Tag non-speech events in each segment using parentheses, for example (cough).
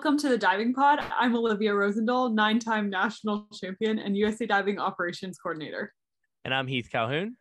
Welcome to the Diving Pod. I'm Olivia Rosendahl, nine time national champion and USA Diving Operations Coordinator. And I'm Heath Calhoun.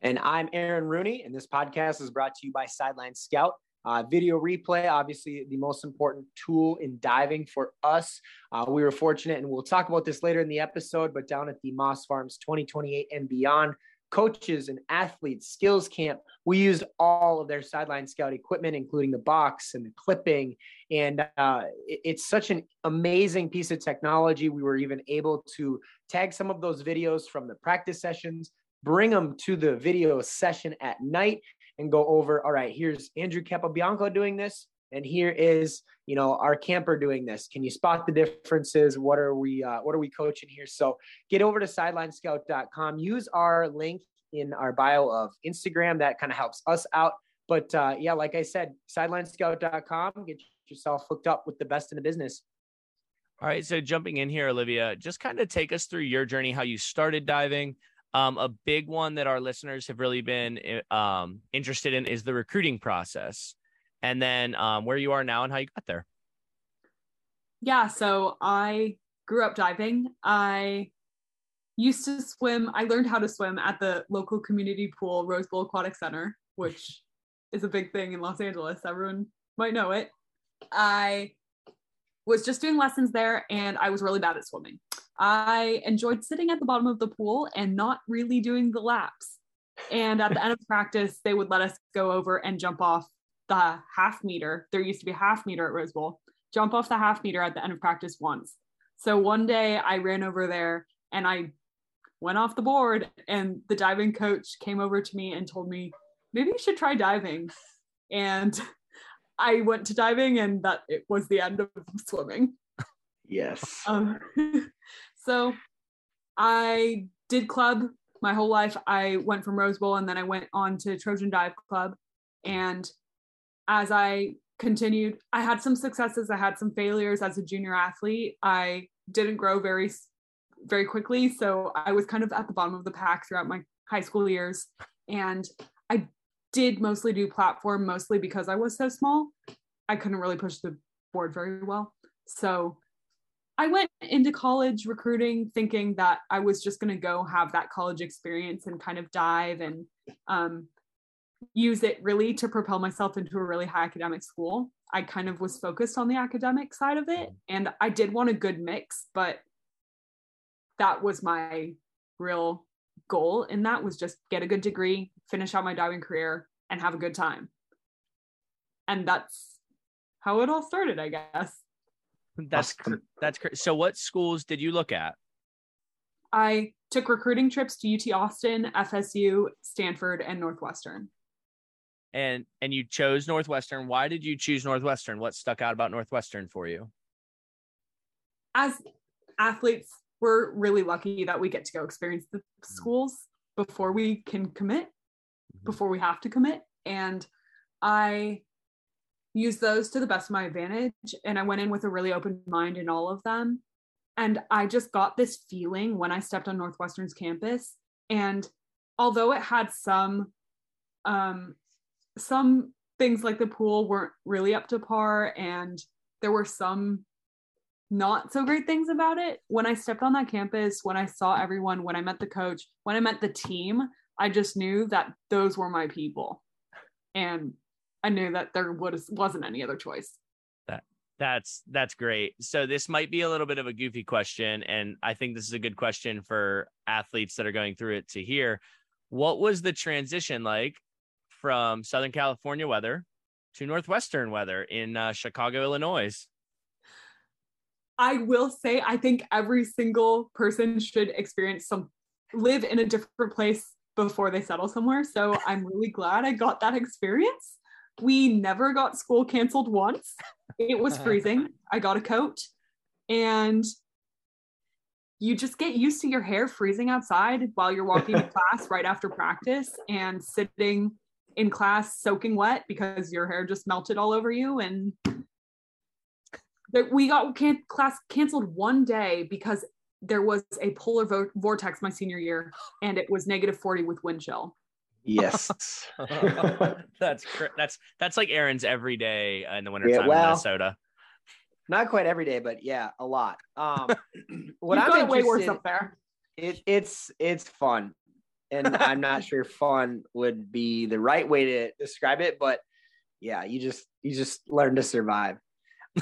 And I'm Aaron Rooney. And this podcast is brought to you by Sideline Scout. Uh, video replay, obviously, the most important tool in diving for us. Uh, we were fortunate, and we'll talk about this later in the episode, but down at the Moss Farms 2028 and beyond coaches and athletes skills camp we used all of their sideline scout equipment including the box and the clipping. And uh, it, it's such an amazing piece of technology. We were even able to tag some of those videos from the practice sessions bring them to the video session at night and go over all right here's andrew capobianco doing this and here is you know our camper doing this. Can you spot the differences? What are we uh, what are we coaching here? So get over to sidelinescout.com use our link in our bio of instagram that kind of helps us out but uh, yeah like i said sidelinescout.com get yourself hooked up with the best in the business all right so jumping in here olivia just kind of take us through your journey how you started diving um, a big one that our listeners have really been eh, um, interested in is the recruiting process and then um, where you are now and how you got there. Yeah, so I grew up diving. I used to swim. I learned how to swim at the local community pool, Rose Bowl Aquatic Center, which (laughs) is a big thing in Los Angeles. Everyone might know it. I was just doing lessons there and I was really bad at swimming. I enjoyed sitting at the bottom of the pool and not really doing the laps. And at the end of (laughs) practice, they would let us go over and jump off the half meter. There used to be a half meter at Rose Bowl. Jump off the half meter at the end of practice once. So one day I ran over there and I went off the board, and the diving coach came over to me and told me, maybe you should try diving. And (laughs) I went to diving, and that it was the end of swimming. Yes. Um, (laughs) so I did club my whole life. I went from Rose Bowl and then I went on to Trojan Dive Club. And as I continued, I had some successes, I had some failures as a junior athlete. I didn't grow very very quickly, so I was kind of at the bottom of the pack throughout my high school years and I did mostly do platform mostly because I was so small. I couldn't really push the board very well. So I went into college recruiting thinking that I was just going to go have that college experience and kind of dive and um, use it really to propel myself into a really high academic school. I kind of was focused on the academic side of it and I did want a good mix, but that was my real goal and that was just get a good degree, finish out my diving career and have a good time. And that's how it all started, I guess. That's that's so what schools did you look at? I took recruiting trips to UT Austin, FSU, Stanford, and Northwestern and and you chose Northwestern. Why did you choose Northwestern? What stuck out about Northwestern for you? As athletes, we're really lucky that we get to go experience the mm-hmm. schools before we can commit, mm-hmm. before we have to commit. And I use those to the best of my advantage. And I went in with a really open mind in all of them. And I just got this feeling when I stepped on Northwestern's campus. And although it had some um, some things like the pool weren't really up to par and there were some not so great things about it. When I stepped on that campus, when I saw everyone, when I met the coach, when I met the team, I just knew that those were my people. And I knew that there was wasn't any other choice. That that's that's great. So this might be a little bit of a goofy question and I think this is a good question for athletes that are going through it to hear. What was the transition like from Southern California weather to Northwestern weather in uh, Chicago, Illinois. I will say, I think every single person should experience some, live in a different place before they settle somewhere. So (laughs) I'm really glad I got that experience. We never got school canceled once. It was (laughs) freezing. I got a coat and you just get used to your hair freezing outside while you're walking to (laughs) class right after practice and sitting in class soaking wet because your hair just melted all over you and we got can- class canceled one day because there was a polar vo- vortex my senior year and it was negative 40 with wind chill yes (laughs) (laughs) that's that's that's like aaron's every day in the wintertime yeah, well, in minnesota not quite every day, but yeah, a lot. Um, (laughs) (clears throat) what You've I'm got way worse up there. It, it's it's fun, and I'm not sure fun would be the right way to describe it, but yeah, you just you just learn to survive.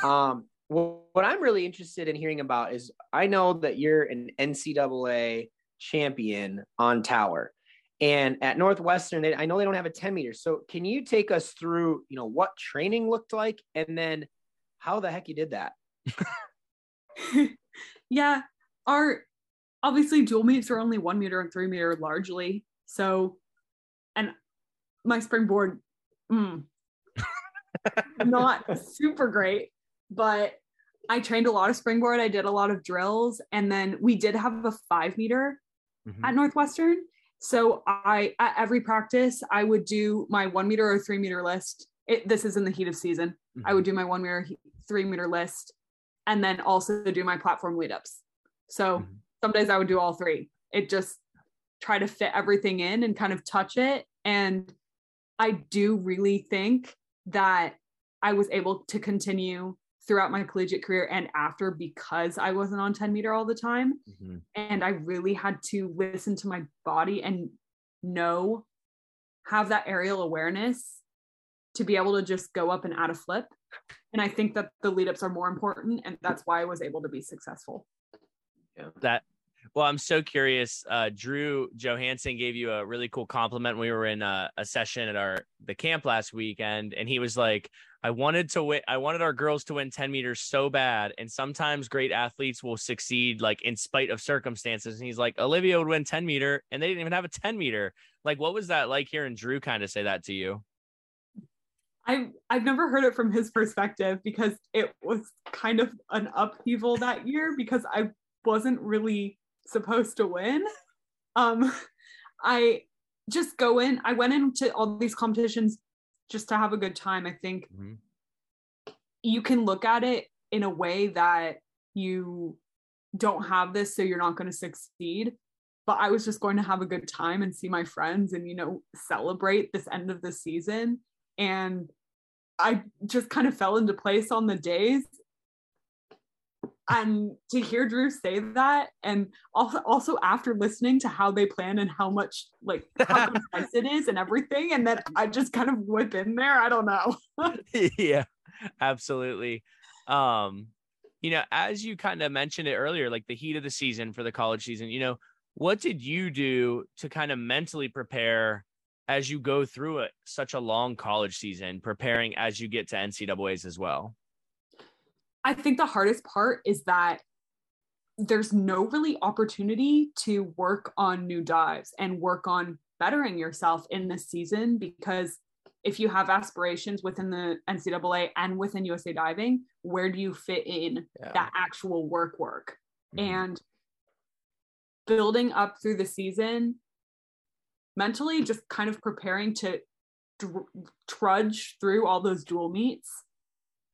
Um, what I'm really interested in hearing about is I know that you're an NCAA champion on tower. And at Northwestern, I know they don't have a 10 meter. So can you take us through, you know, what training looked like and then how the heck you did that? (laughs) yeah. Our obviously dual meets are only one meter and three meter largely. So, and my springboard, mm, (laughs) not super great, but I trained a lot of springboard. I did a lot of drills. And then we did have a five meter mm-hmm. at Northwestern. So I at every practice I would do my one meter or three meter list. It, this is in the heat of season. Mm-hmm. I would do my one meter, three meter list, and then also do my platform lead ups. So mm-hmm. some days I would do all three. It just try to fit everything in and kind of touch it. And I do really think that I was able to continue throughout my collegiate career and after because I wasn't on 10 meter all the time. Mm-hmm. And I really had to listen to my body and know, have that aerial awareness to be able to just go up and add a flip. And I think that the lead ups are more important. And that's why I was able to be successful. Yeah. That well, I'm so curious. Uh, Drew Johansen gave you a really cool compliment. We were in a, a, session at our the camp last weekend, and he was like, "I wanted to win. I wanted our girls to win 10 meters so bad. And sometimes great athletes will succeed, like in spite of circumstances." And he's like, "Olivia would win 10 meter, and they didn't even have a 10 meter. Like, what was that like hearing Drew kind of say that to you?" I've I've never heard it from his perspective because it was kind of an upheaval that year because I wasn't really supposed to win. Um, I just go in. I went into all these competitions just to have a good time. I think mm-hmm. you can look at it in a way that you don't have this, so you're not going to succeed. But I was just going to have a good time and see my friends and, you know, celebrate this end of the season. And I just kind of fell into place on the days and to hear Drew say that, and also, also after listening to how they plan and how much like how (laughs) concise it is and everything, and then I just kind of whip in there. I don't know. (laughs) yeah, absolutely. Um, you know, as you kind of mentioned it earlier, like the heat of the season for the college season, you know, what did you do to kind of mentally prepare as you go through it such a long college season, preparing as you get to NCAA's as well? I think the hardest part is that there's no really opportunity to work on new dives and work on bettering yourself in this season because if you have aspirations within the NCAA and within USA Diving, where do you fit in yeah. that actual work work? Mm-hmm. And building up through the season, mentally just kind of preparing to dr- trudge through all those dual meets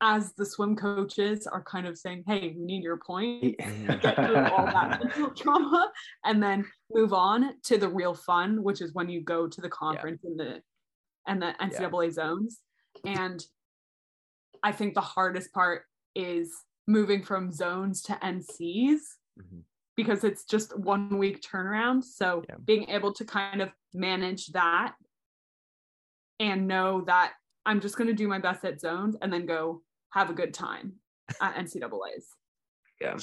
as the swim coaches are kind of saying, "Hey, we need your point, get through all that (laughs) trauma, and then move on to the real fun, which is when you go to the conference yeah. and the and the NCAA yeah. zones." And I think the hardest part is moving from zones to NCs mm-hmm. because it's just one week turnaround. So yeah. being able to kind of manage that and know that I'm just going to do my best at zones and then go have a good time at NCAA's. Yeah.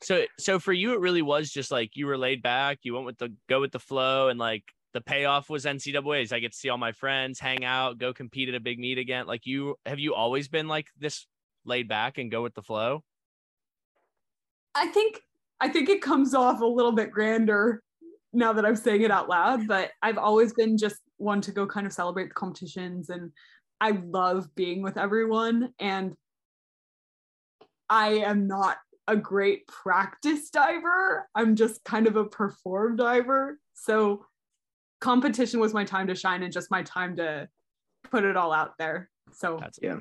So, so for you, it really was just like you were laid back. You went with the go with the flow, and like the payoff was NCAA's. I get to see all my friends, hang out, go compete at a big meet again. Like you, have you always been like this laid back and go with the flow? I think I think it comes off a little bit grander now that I'm saying it out loud, but I've always been just one to go kind of celebrate the competitions and I love being with everyone and I am not a great practice diver. I'm just kind of a perform diver. So competition was my time to shine and just my time to put it all out there. So that's yeah.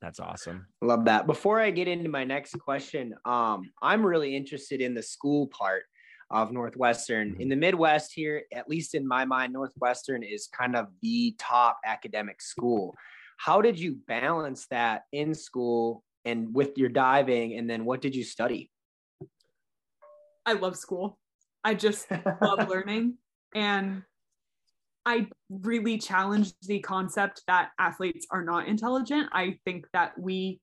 That's awesome. Love that. Before I get into my next question, um, I'm really interested in the school part of Northwestern. Mm-hmm. In the Midwest here, at least in my mind, Northwestern is kind of the top academic school. How did you balance that in school and with your diving and then what did you study I love school. I just love (laughs) learning. And I really challenge the concept that athletes are not intelligent. I think that we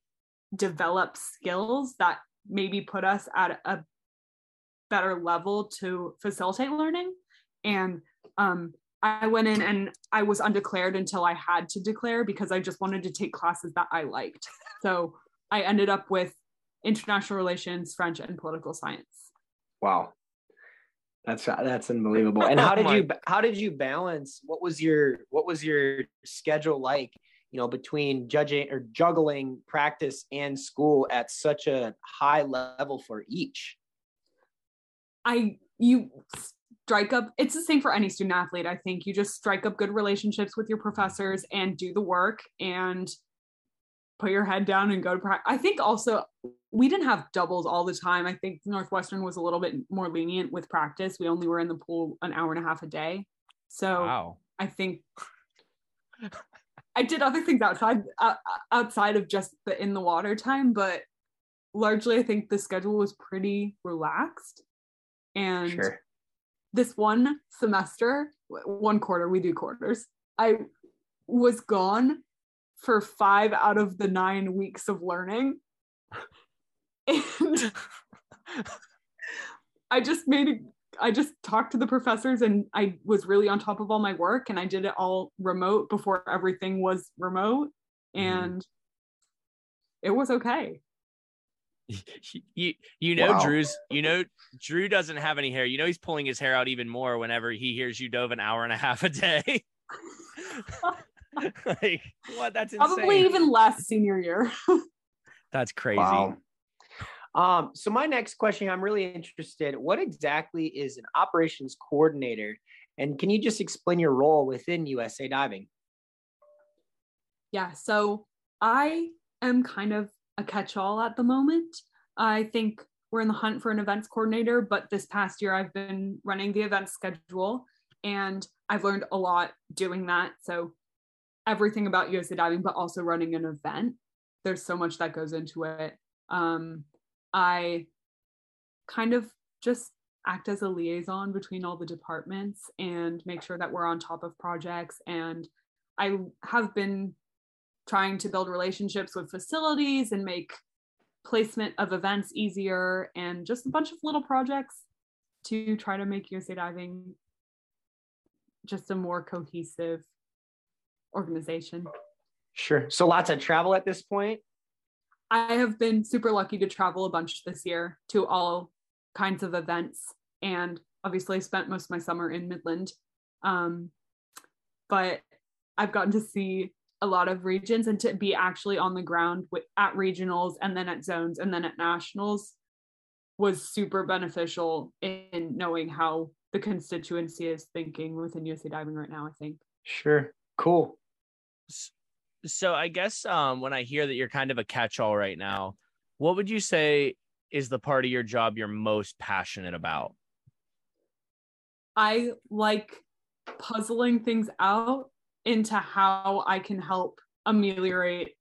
develop skills that maybe put us at a better level to facilitate learning. And um, I went in and I was undeclared until I had to declare because I just wanted to take classes that I liked. So I ended up with international relations, French, and political science. Wow. That's that's unbelievable. And how (laughs) oh did you how did you balance what was your what was your schedule like, you know, between judging or juggling practice and school at such a high level for each? I you strike up it's the same for any student athlete. I think you just strike up good relationships with your professors and do the work and put your head down and go to practice. I think also we didn't have doubles all the time. I think Northwestern was a little bit more lenient with practice. We only were in the pool an hour and a half a day. So wow. I think I did other things outside uh, outside of just the in the water time, but largely I think the schedule was pretty relaxed. And sure. this one semester, one quarter, we do quarters. I was gone for five out of the nine weeks of learning. (laughs) And I just made it, I just talked to the professors and I was really on top of all my work and I did it all remote before everything was remote. Mm-hmm. And mm. it was okay. (laughs) You you know wow. Drew's you know Drew doesn't have any hair. You know he's pulling his hair out even more whenever he hears you dove an hour and a half a day. (laughs) (laughs) like what? That's insane. probably even less senior year. (laughs) That's crazy. Wow. Um, so my next question, I'm really interested. What exactly is an operations coordinator, and can you just explain your role within USA Diving? Yeah, so I am kind of a catch-all at the moment. I think we're in the hunt for an events coordinator, but this past year I've been running the event schedule and I've learned a lot doing that. So everything about USA diving, but also running an event. There's so much that goes into it. Um, I kind of just act as a liaison between all the departments and make sure that we're on top of projects. And I have been trying to build relationships with facilities and make placement of events easier and just a bunch of little projects to try to make USA Diving just a more cohesive organization. Sure. So lots of travel at this point. I have been super lucky to travel a bunch this year to all kinds of events and obviously I spent most of my summer in Midland. Um, but I've gotten to see a lot of regions and to be actually on the ground with, at regionals and then at zones and then at nationals was super beneficial in knowing how the constituency is thinking within USA diving right now, I think. Sure. Cool. So I guess um, when I hear that you're kind of a catch-all right now, what would you say is the part of your job you're most passionate about? I like puzzling things out into how I can help ameliorate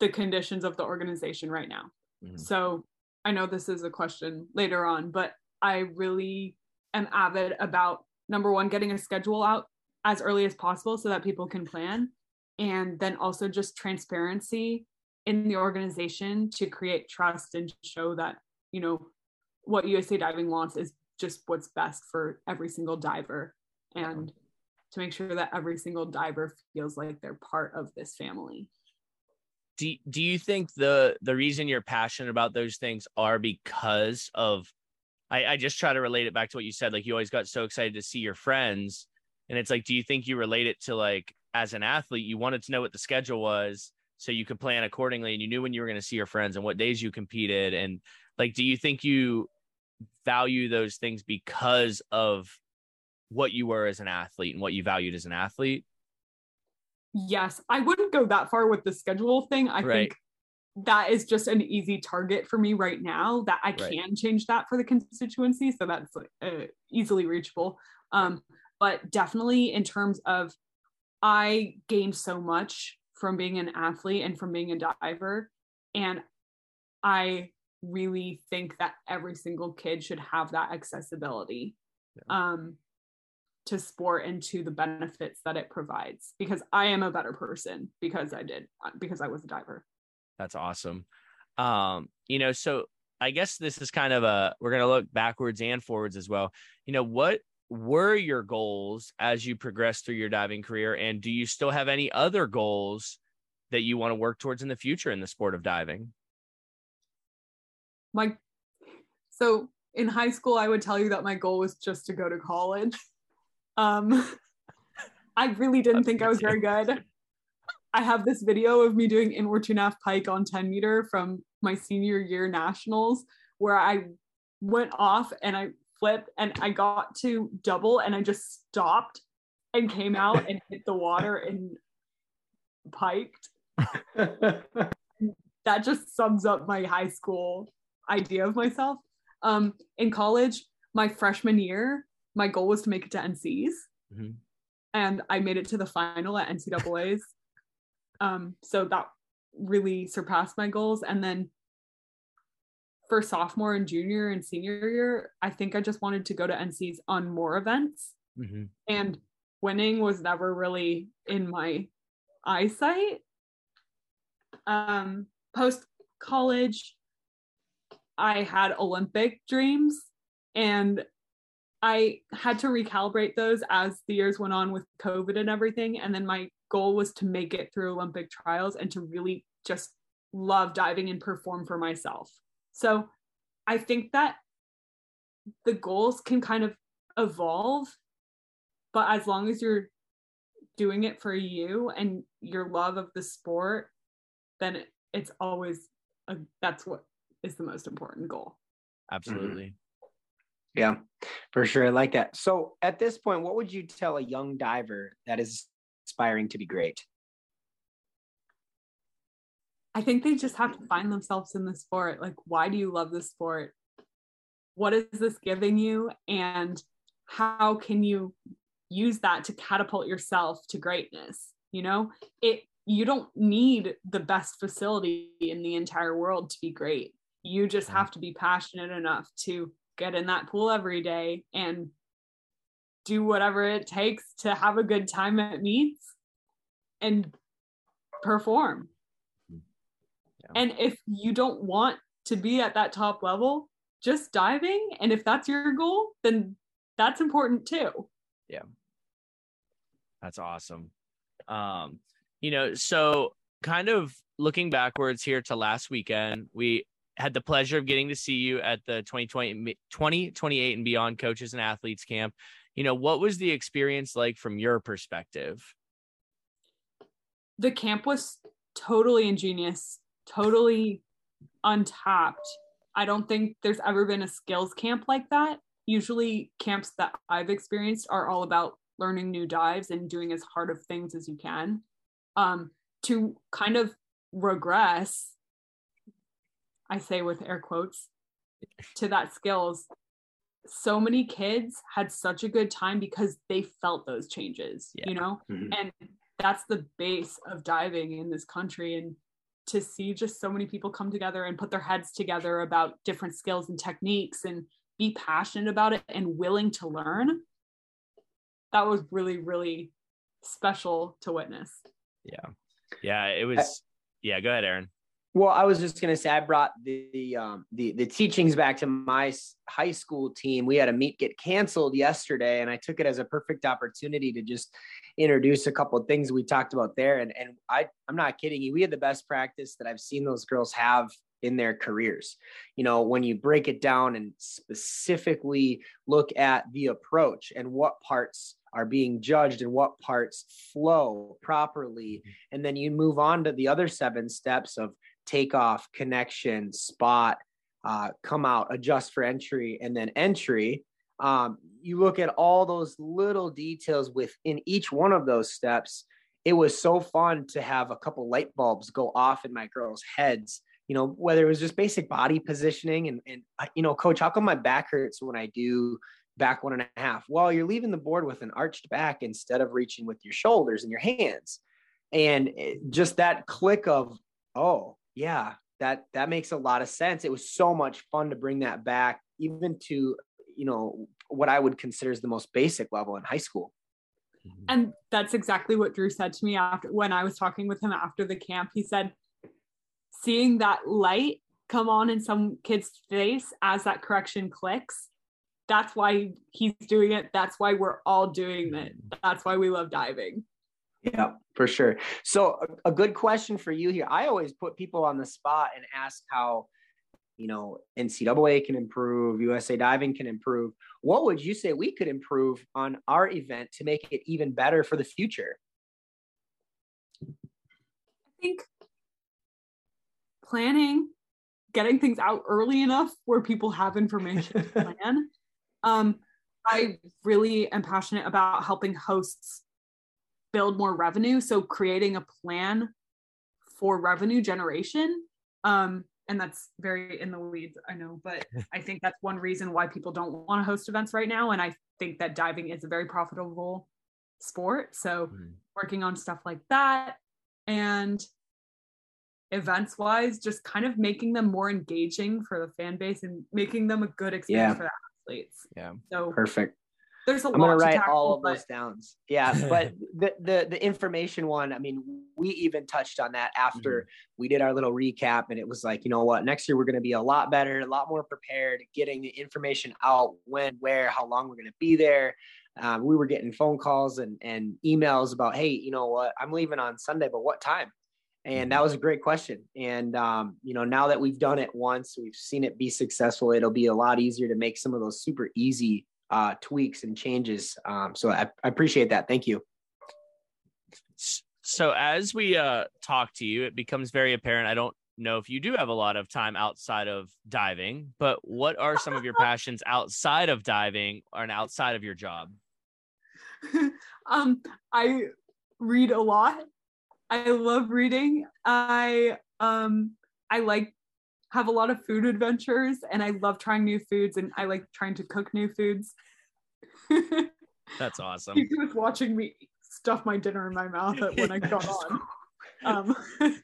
the conditions of the organization right now. Mm-hmm. So I know this is a question later on, but I really am avid about number one, getting a schedule out as early as possible so that people can plan and then also just transparency in the organization to create trust and show that you know what USA Diving wants is just what's best for every single diver and to make sure that every single diver feels like they're part of this family. Do, do you think the the reason you're passionate about those things are because of I, I just try to relate it back to what you said like you always got so excited to see your friends and it's like, do you think you relate it to like as an athlete, you wanted to know what the schedule was so you could plan accordingly and you knew when you were going to see your friends and what days you competed? And like, do you think you value those things because of what you were as an athlete and what you valued as an athlete? Yes, I wouldn't go that far with the schedule thing. I right. think that is just an easy target for me right now that I right. can change that for the constituency. So that's uh, easily reachable. Um, but definitely in terms of I gained so much from being an athlete and from being a diver And I really think that every single kid should have that accessibility yeah. um, to sport and to the benefits that it provides because I am a better person because I did, uh, because I was a diver. That's awesome. Um, you know, so I guess this is kind of a, we're going to look backwards and forwards as well. You know, what were your goals as you progress through your diving career? And do you still have any other goals that you want to work towards in the future in the sport of diving? My so in high school, I would tell you that my goal was just to go to college. Um, (laughs) I really didn't think I was very good. I have this video of me doing inward two half pike on 10 meter from my senior year nationals where I went off and I flipped and I got to double and I just stopped and came out and hit the water and piked. (laughs) that just sums up my high school idea of myself. Um, in college, my freshman year, my goal was to make it to NCs. Mm-hmm. And I made it to the final at NCAA's. um, so that really surpassed my goals. And then for sophomore and junior and senior year, I think I just wanted to go to NCs on more events. Mm-hmm. And winning was never really in my eyesight. Um, Post college, I had Olympic dreams and I had to recalibrate those as the years went on with COVID and everything. And then my goal was to make it through Olympic trials and to really just love diving and perform for myself. So I think that the goals can kind of evolve, but as long as you're doing it for you and your love of the sport, then it's always a, that's what is the most important goal. Absolutely. Mm-hmm. Yeah, for sure. I like that. So at this point, what would you tell a young diver that is aspiring to be great? I think they just have to find themselves in the sport. Like, why do you love this sport? What is this giving you? And how can you use that to catapult yourself to greatness? You know, it you don't need the best facility in the entire world to be great. You just have to be passionate enough to get in that pool every day and do whatever it takes to have a good time at meets and perform. And if you don't want to be at that top level, just diving. And if that's your goal, then that's important too. Yeah. That's awesome. Um, you know, so kind of looking backwards here to last weekend, we had the pleasure of getting to see you at the 2020, 2028 and beyond coaches and athletes camp. You know, what was the experience like from your perspective? The camp was totally ingenious totally untapped. I don't think there's ever been a skills camp like that. Usually, camps that I've experienced are all about learning new dives and doing as hard of things as you can. Um, to kind of regress, I say with air quotes, to that skills, so many kids had such a good time because they felt those changes, yeah. you know? Mm-hmm. And that's the base of diving in this country. And to see just so many people come together and put their heads together about different skills and techniques and be passionate about it and willing to learn that was really really special to witness. Yeah. Yeah it was yeah go ahead aaron well i was just going to say i brought the the, um, the the teachings back to my high school team we had a meet get canceled yesterday and i took it as a perfect opportunity to just introduce a couple of things we talked about there. And and I I'm not kidding you. We had the best practice that I've seen those girls have in their careers. You know, when you break it down and specifically look at the approach and what parts are being judged and what parts flow properly. Mm-hmm. And then you move on to the other seven steps of takeoff, connection, spot, uh, come out, adjust for entry, and then entry um, you look at all those little details within each one of those steps. It was so fun to have a couple light bulbs go off in my girls heads you know whether it was just basic body positioning and, and uh, you know coach how come my back hurts when i do back one and a half? Well you're leaving the board with an arched back instead of reaching with your shoulders and your hands. And just that click of oh yeah that that makes a lot of sense. It was so much fun to bring that back, even to you know what I would consider is the most basic level in high school. Mm-hmm. And that's exactly what Drew said to me after when I was talking with him after the camp. He said, seeing that light come on in some kid's face as that correction clicks, that's why he's doing it. That's why we're all doing it. That's why we love diving. Yeah, for sure. So, a, a good question for you here. I always put people on the spot and ask how you know, NCAA can improve, USA Diving can improve. What would you say we could improve on our event to make it even better for the future? I think planning, getting things out early enough where people have information to (laughs) plan. Um, I really am passionate about helping hosts build more revenue. So creating a plan for revenue generation. Um, and that's very in the weeds i know but (laughs) i think that's one reason why people don't want to host events right now and i think that diving is a very profitable sport so mm. working on stuff like that and events wise just kind of making them more engaging for the fan base and making them a good experience yeah. for the athletes yeah so perfect there's a I'm lot gonna write tackle, all of but... those down. Yeah, but (laughs) the, the the information one, I mean, we even touched on that after mm-hmm. we did our little recap, and it was like, you know what, next year we're gonna be a lot better, a lot more prepared, getting the information out when, where, how long we're gonna be there. Um, we were getting phone calls and and emails about, hey, you know what, I'm leaving on Sunday, but what time? And that mm-hmm. was a great question. And um, you know, now that we've done it once, we've seen it be successful. It'll be a lot easier to make some of those super easy uh, tweaks and changes. Um, so I, I appreciate that. Thank you. So as we uh, talk to you, it becomes very apparent. I don't know if you do have a lot of time outside of diving, but what are some of your (laughs) passions outside of diving and outside of your job? (laughs) um, I read a lot. I love reading. I um I like have a lot of food adventures and I love trying new foods and I like trying to cook new foods. (laughs) That's awesome. He was watching me stuff my dinner in my mouth when I (laughs) got on. Um, (laughs)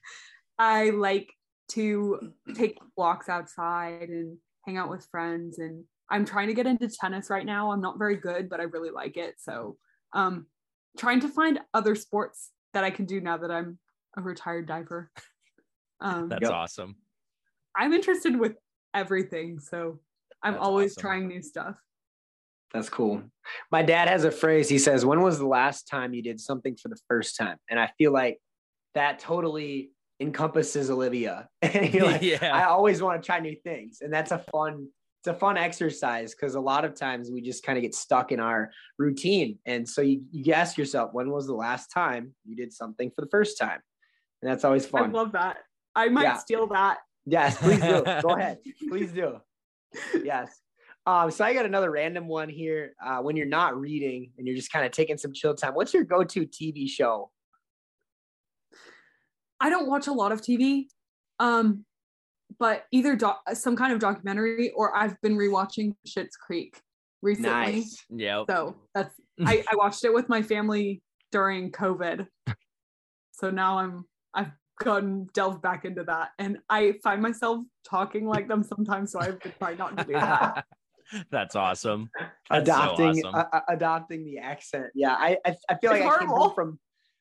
I like to take walks outside and hang out with friends and I'm trying to get into tennis right now. I'm not very good, but I really like it. So, um, trying to find other sports that I can do now that I'm a retired diver. Um, That's yep. awesome. I'm interested with everything. So I'm That's always awesome. trying new stuff. That's cool. My dad has a phrase. He says, When was the last time you did something for the first time? And I feel like that totally encompasses Olivia. (laughs) like, yeah. I always want to try new things. And that's a fun, it's a fun exercise because a lot of times we just kind of get stuck in our routine. And so you, you ask yourself, when was the last time you did something for the first time? And that's always fun. I love that. I might yeah. steal that Yes, please do. Go (laughs) ahead. Please do. Yes. Um, so I got another random one here. Uh, when you're not reading and you're just kind of taking some chill time, what's your go-to TV show? I don't watch a lot of TV, um, but either doc- some kind of documentary or I've been rewatching Schitt's Creek recently. Nice. Yeah. So that's I, I watched it with my family during COVID. (laughs) So now I'm I've gone delve back into that. And I find myself talking like them sometimes, so I've been trying not to do that. (laughs) That's awesome. That's adopting so awesome. uh, adopting the accent. Yeah, I I, I feel it's like horrible. I came home from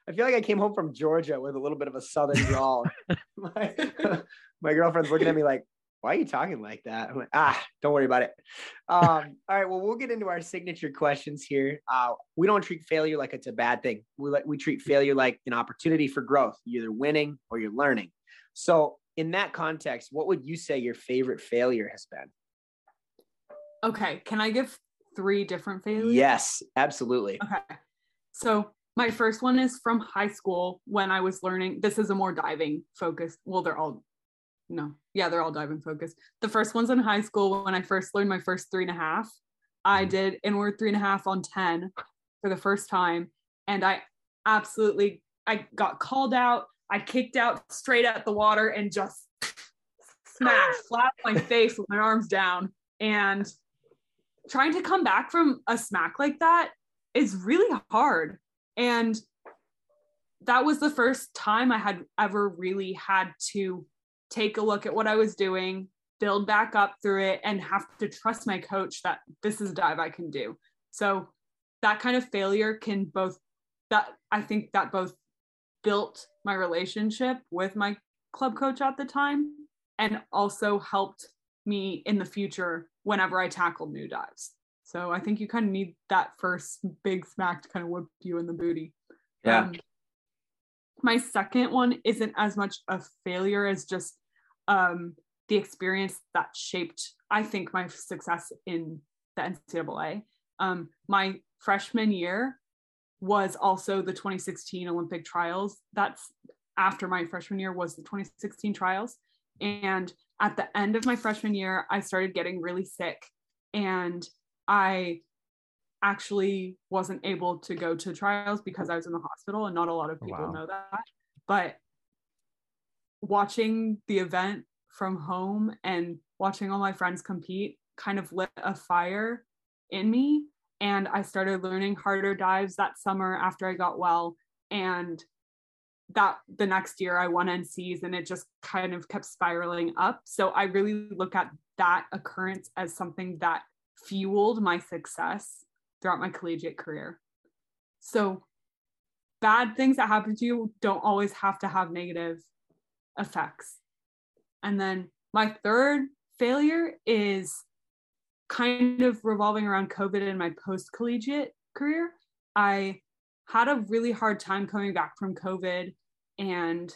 I feel like I came home from Georgia with a little bit of a southern drawl. (laughs) (laughs) my, my girlfriend's looking at me like, why are you talking like that? I'm like, ah, don't worry about it. Um, (laughs) all right, well, we'll get into our signature questions here. Uh, we don't treat failure like it's a bad thing. We like we treat failure like an opportunity for growth. You're either winning or you're learning. So, in that context, what would you say your favorite failure has been? Okay, can I give three different failures? Yes, absolutely. Okay, so my first one is from high school when I was learning. This is a more diving focused. Well, they're all no, yeah, they're all diving focused. The first one's in high school when I first learned my first three and a half. I mm-hmm. did inward three and a half on 10 for the first time. And I absolutely I got called out. I kicked out straight at the water and just smashed flat (gasps) my face with my arms down. And trying to come back from a smack like that is really hard. And that was the first time I had ever really had to take a look at what I was doing, build back up through it, and have to trust my coach that this is a dive I can do. So that kind of failure can both that I think that both built my relationship with my club coach at the time and also helped me in the future whenever I tackled new dives. So I think you kind of need that first big smack to kind of whip you in the booty. Yeah. Um, my second one isn't as much a failure as just um, the experience that shaped, I think, my success in the NCAA. Um, my freshman year was also the 2016 Olympic trials. That's after my freshman year was the 2016 trials. And at the end of my freshman year, I started getting really sick and I actually wasn't able to go to trials because I was in the hospital and not a lot of people Wow. know that. But watching the event from home and watching all my friends compete kind of lit a fire in me and I started learning harder dives that summer after I got well and that the next year I won NCs and it just kind of kept spiraling up. So I really look at that occurrence as something that fueled my success throughout my collegiate career. So bad things that happen to you don't always have to have negative effects. And then my third failure is kind of revolving around COVID and my post collegiate career. I had a really hard time coming back from COVID and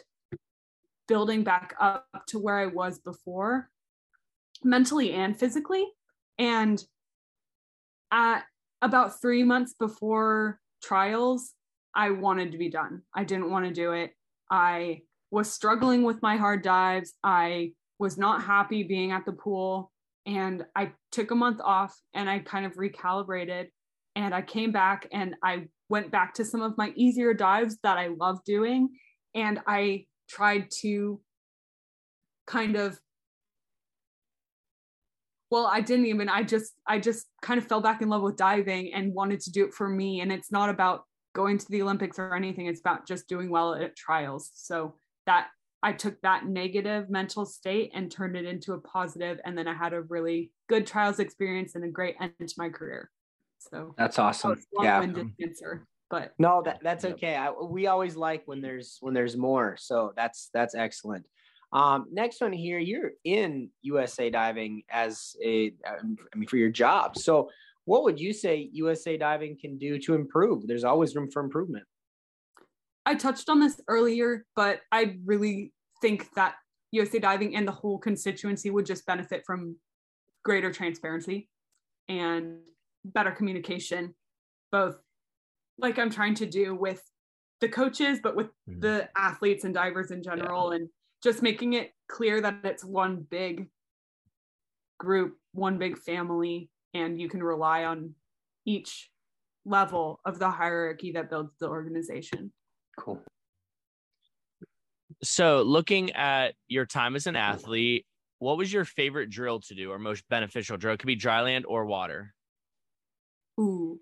building back up to where I was before, mentally and physically. And at about three months before trials, I wanted to be done. I didn't want to do it. I was struggling with my hard dives. I was not happy being at the pool. And I took a month off and I kind of recalibrated. And I came back and I went back to some of my easier dives that I love doing. And I tried to kind of well i didn't even i just i just kind of fell back in love with diving and wanted to do it for me and it's not about going to the olympics or anything it's about just doing well at trials so that i took that negative mental state and turned it into a positive and then i had a really good trials experience and a great end to my career so That's awesome. it's Yeah. answer but No, that that's Yep. okay. I, we always like when there's when there's more. So that's that's excellent. Um, next one here, you're in USA Diving as a, um, mean, for your job. So, what would you say USA Diving can do to improve? There's always room for improvement. I touched on this earlier, but I really think that USA Diving and the whole constituency would just benefit from greater transparency and better communication, both like I'm trying to do with the coaches, but with Mhm. the athletes and divers in general, and just making it clear that it's one big group, one big family, and you can rely on each level of the hierarchy that builds the organization. Cool. So, looking at your time as an athlete, what was your favorite drill to do or most beneficial drill? It could be dry land or water. Ooh.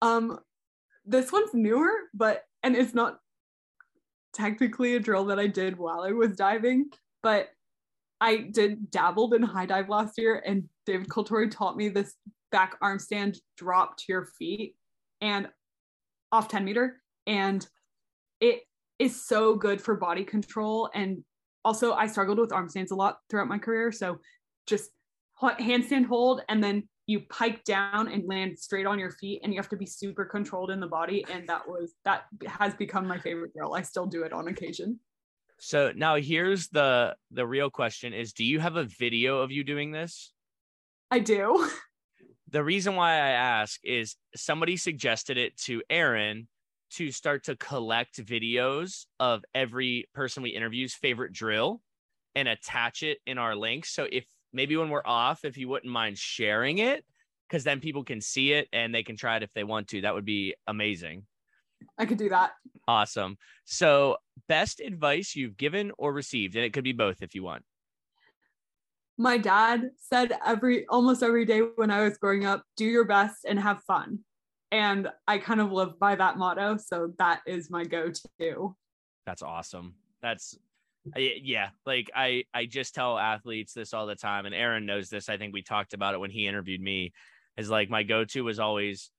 Um, this one's newer, but and it's not technically a drill that I did while I was diving, but I did dabbled in high dive last year, and David Colturi taught me this back arm stand drop to your feet and off 10 meter, and it is so good for body control. And also, I struggled with arm stands a lot throughout my career, so just handstand hold and then you pike down and land straight on your feet and you have to be super controlled in the body. And that was that has become my favorite drill i still do it on occasion. So now here's the the real question is do you have a video of you doing this? i do. (laughs) The reason why I ask is somebody suggested it to Aaron to start to collect videos of every person we interview's favorite drill and attach it in our links. So if maybe when we're off, if you wouldn't mind sharing it, because then people can see it and they can try it if they want to. That would be amazing. i could do that Awesome. So, best advice you've given or received, and it could be both if you want. my dad said every almost every day when i was growing up do your best and have fun and i kind of live by that motto so that is my go-to That's awesome. That's yeah, like I I just tell athletes this all the time, and Aaron knows this. I think we talked about it when he interviewed me. Is like my go to was always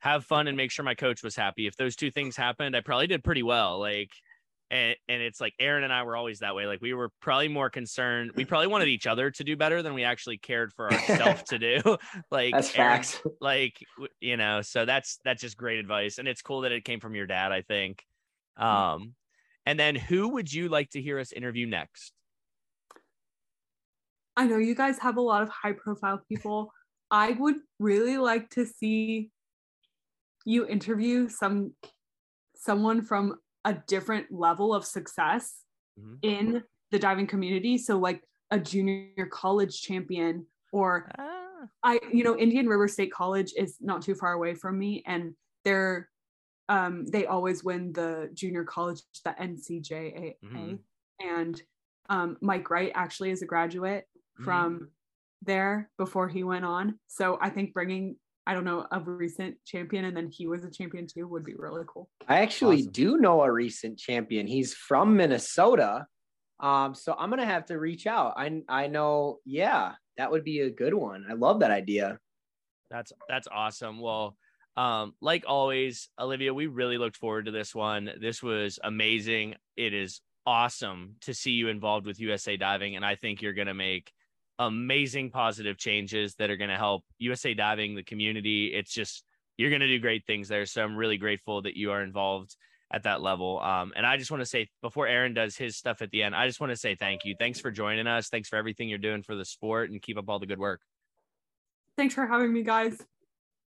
have fun and make sure my coach was happy. If those two things happened, I probably did pretty well. Like and and it's like Aaron and I were always that way. Like we were probably more concerned. We probably wanted each other to do better than we actually cared for ourselves to do. (laughs) (laughs) like that's Aaron, facts. (laughs) Like you know, so that's that's just great advice, and it's cool that it came from your dad. I think. Um, and then who would you like to hear us interview next? I know you guys have a lot of high profile people. I would really like to see you interview some someone from a different level of success mm-hmm. in the diving community. So like a junior college champion or ah. I, you know, Indian River State College is not too far away from me and they're um, they always win the junior college, the NCJAA. Mm-hmm. And um, Mike Wright actually is a graduate mm-hmm. from there before he went on. So I think bringing I don't know, a recent champion and then he was a champion too would be really cool. I actually awesome. do know a recent champion. He's from Minnesota. Um, so I'm gonna have to reach out. I I know, yeah, that would be a good one. I love that idea. That's that's awesome. Well, um, like always, Olivia, we really looked forward to this one. This was amazing. It is awesome to see you involved with USA Diving, and I think you're gonna make amazing positive changes that are going to help USA Diving, the community. It's just, you're going to do great things there. So I'm really grateful that you are involved at that level. Um, and I just want to say, before Aaron does his stuff at the end, I just want to say thank you. Thanks for joining us. Thanks for everything you're doing for the sport and keep up all the good work. Thanks for having me, guys.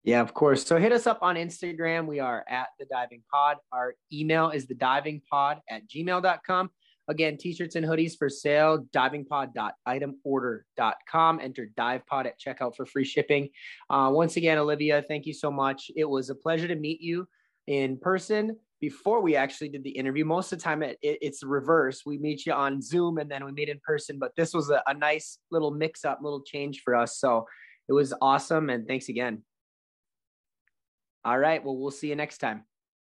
Yeah, of course. So hit us up on Instagram. We are at the diving pod. Our email is the diving pod at gmail.com. Again, t-shirts and hoodies for sale, divingpod.itemorder.com. Enter divepod at checkout for free shipping. Uh, once again, Olivia, thank you so much. It was a pleasure to meet you in person before we actually did the interview. Most of the time, it, it, it's reverse. We meet you on Zoom and then we meet in person. But this was a, a nice little mix up, little change for us. So it was awesome. And thanks again. All right. Well, we'll see you next time.